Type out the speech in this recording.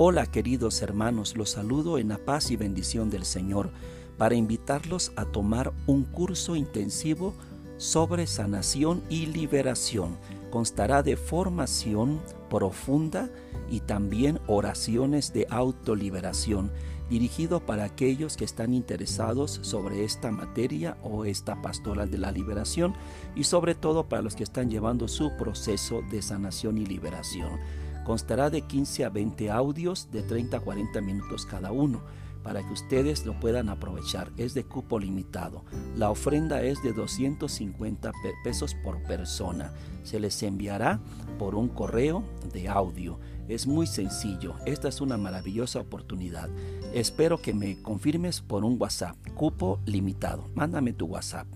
Hola queridos hermanos, los saludo en la paz y bendición del Señor para invitarlos a tomar un curso intensivo sobre sanación y liberación. Constará de formación profunda y también oraciones de autoliberación dirigido para aquellos que están interesados sobre esta materia o esta pastoral de la liberación y sobre todo para los que están llevando su proceso de sanación y liberación. Constará de 15 a 20 audios de 30 a 40 minutos cada uno para que ustedes lo puedan aprovechar. Es de cupo limitado. La ofrenda es de 250 pesos por persona. Se les enviará por un correo de audio. Es muy sencillo. Esta es una maravillosa oportunidad. Espero que me confirmes por un WhatsApp. Cupo limitado. Mándame tu WhatsApp.